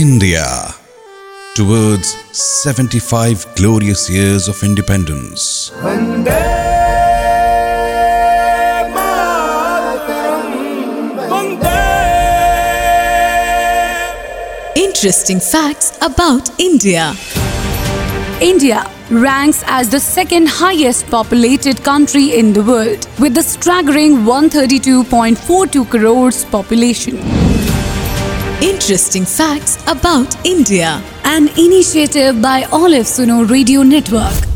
India towards 75 glorious years of independence. Interesting facts about India. India ranks as the second highest populated country in the world with a staggering 132.42 crores population. Interesting facts about India. An initiative by Olive Suno Radio Network.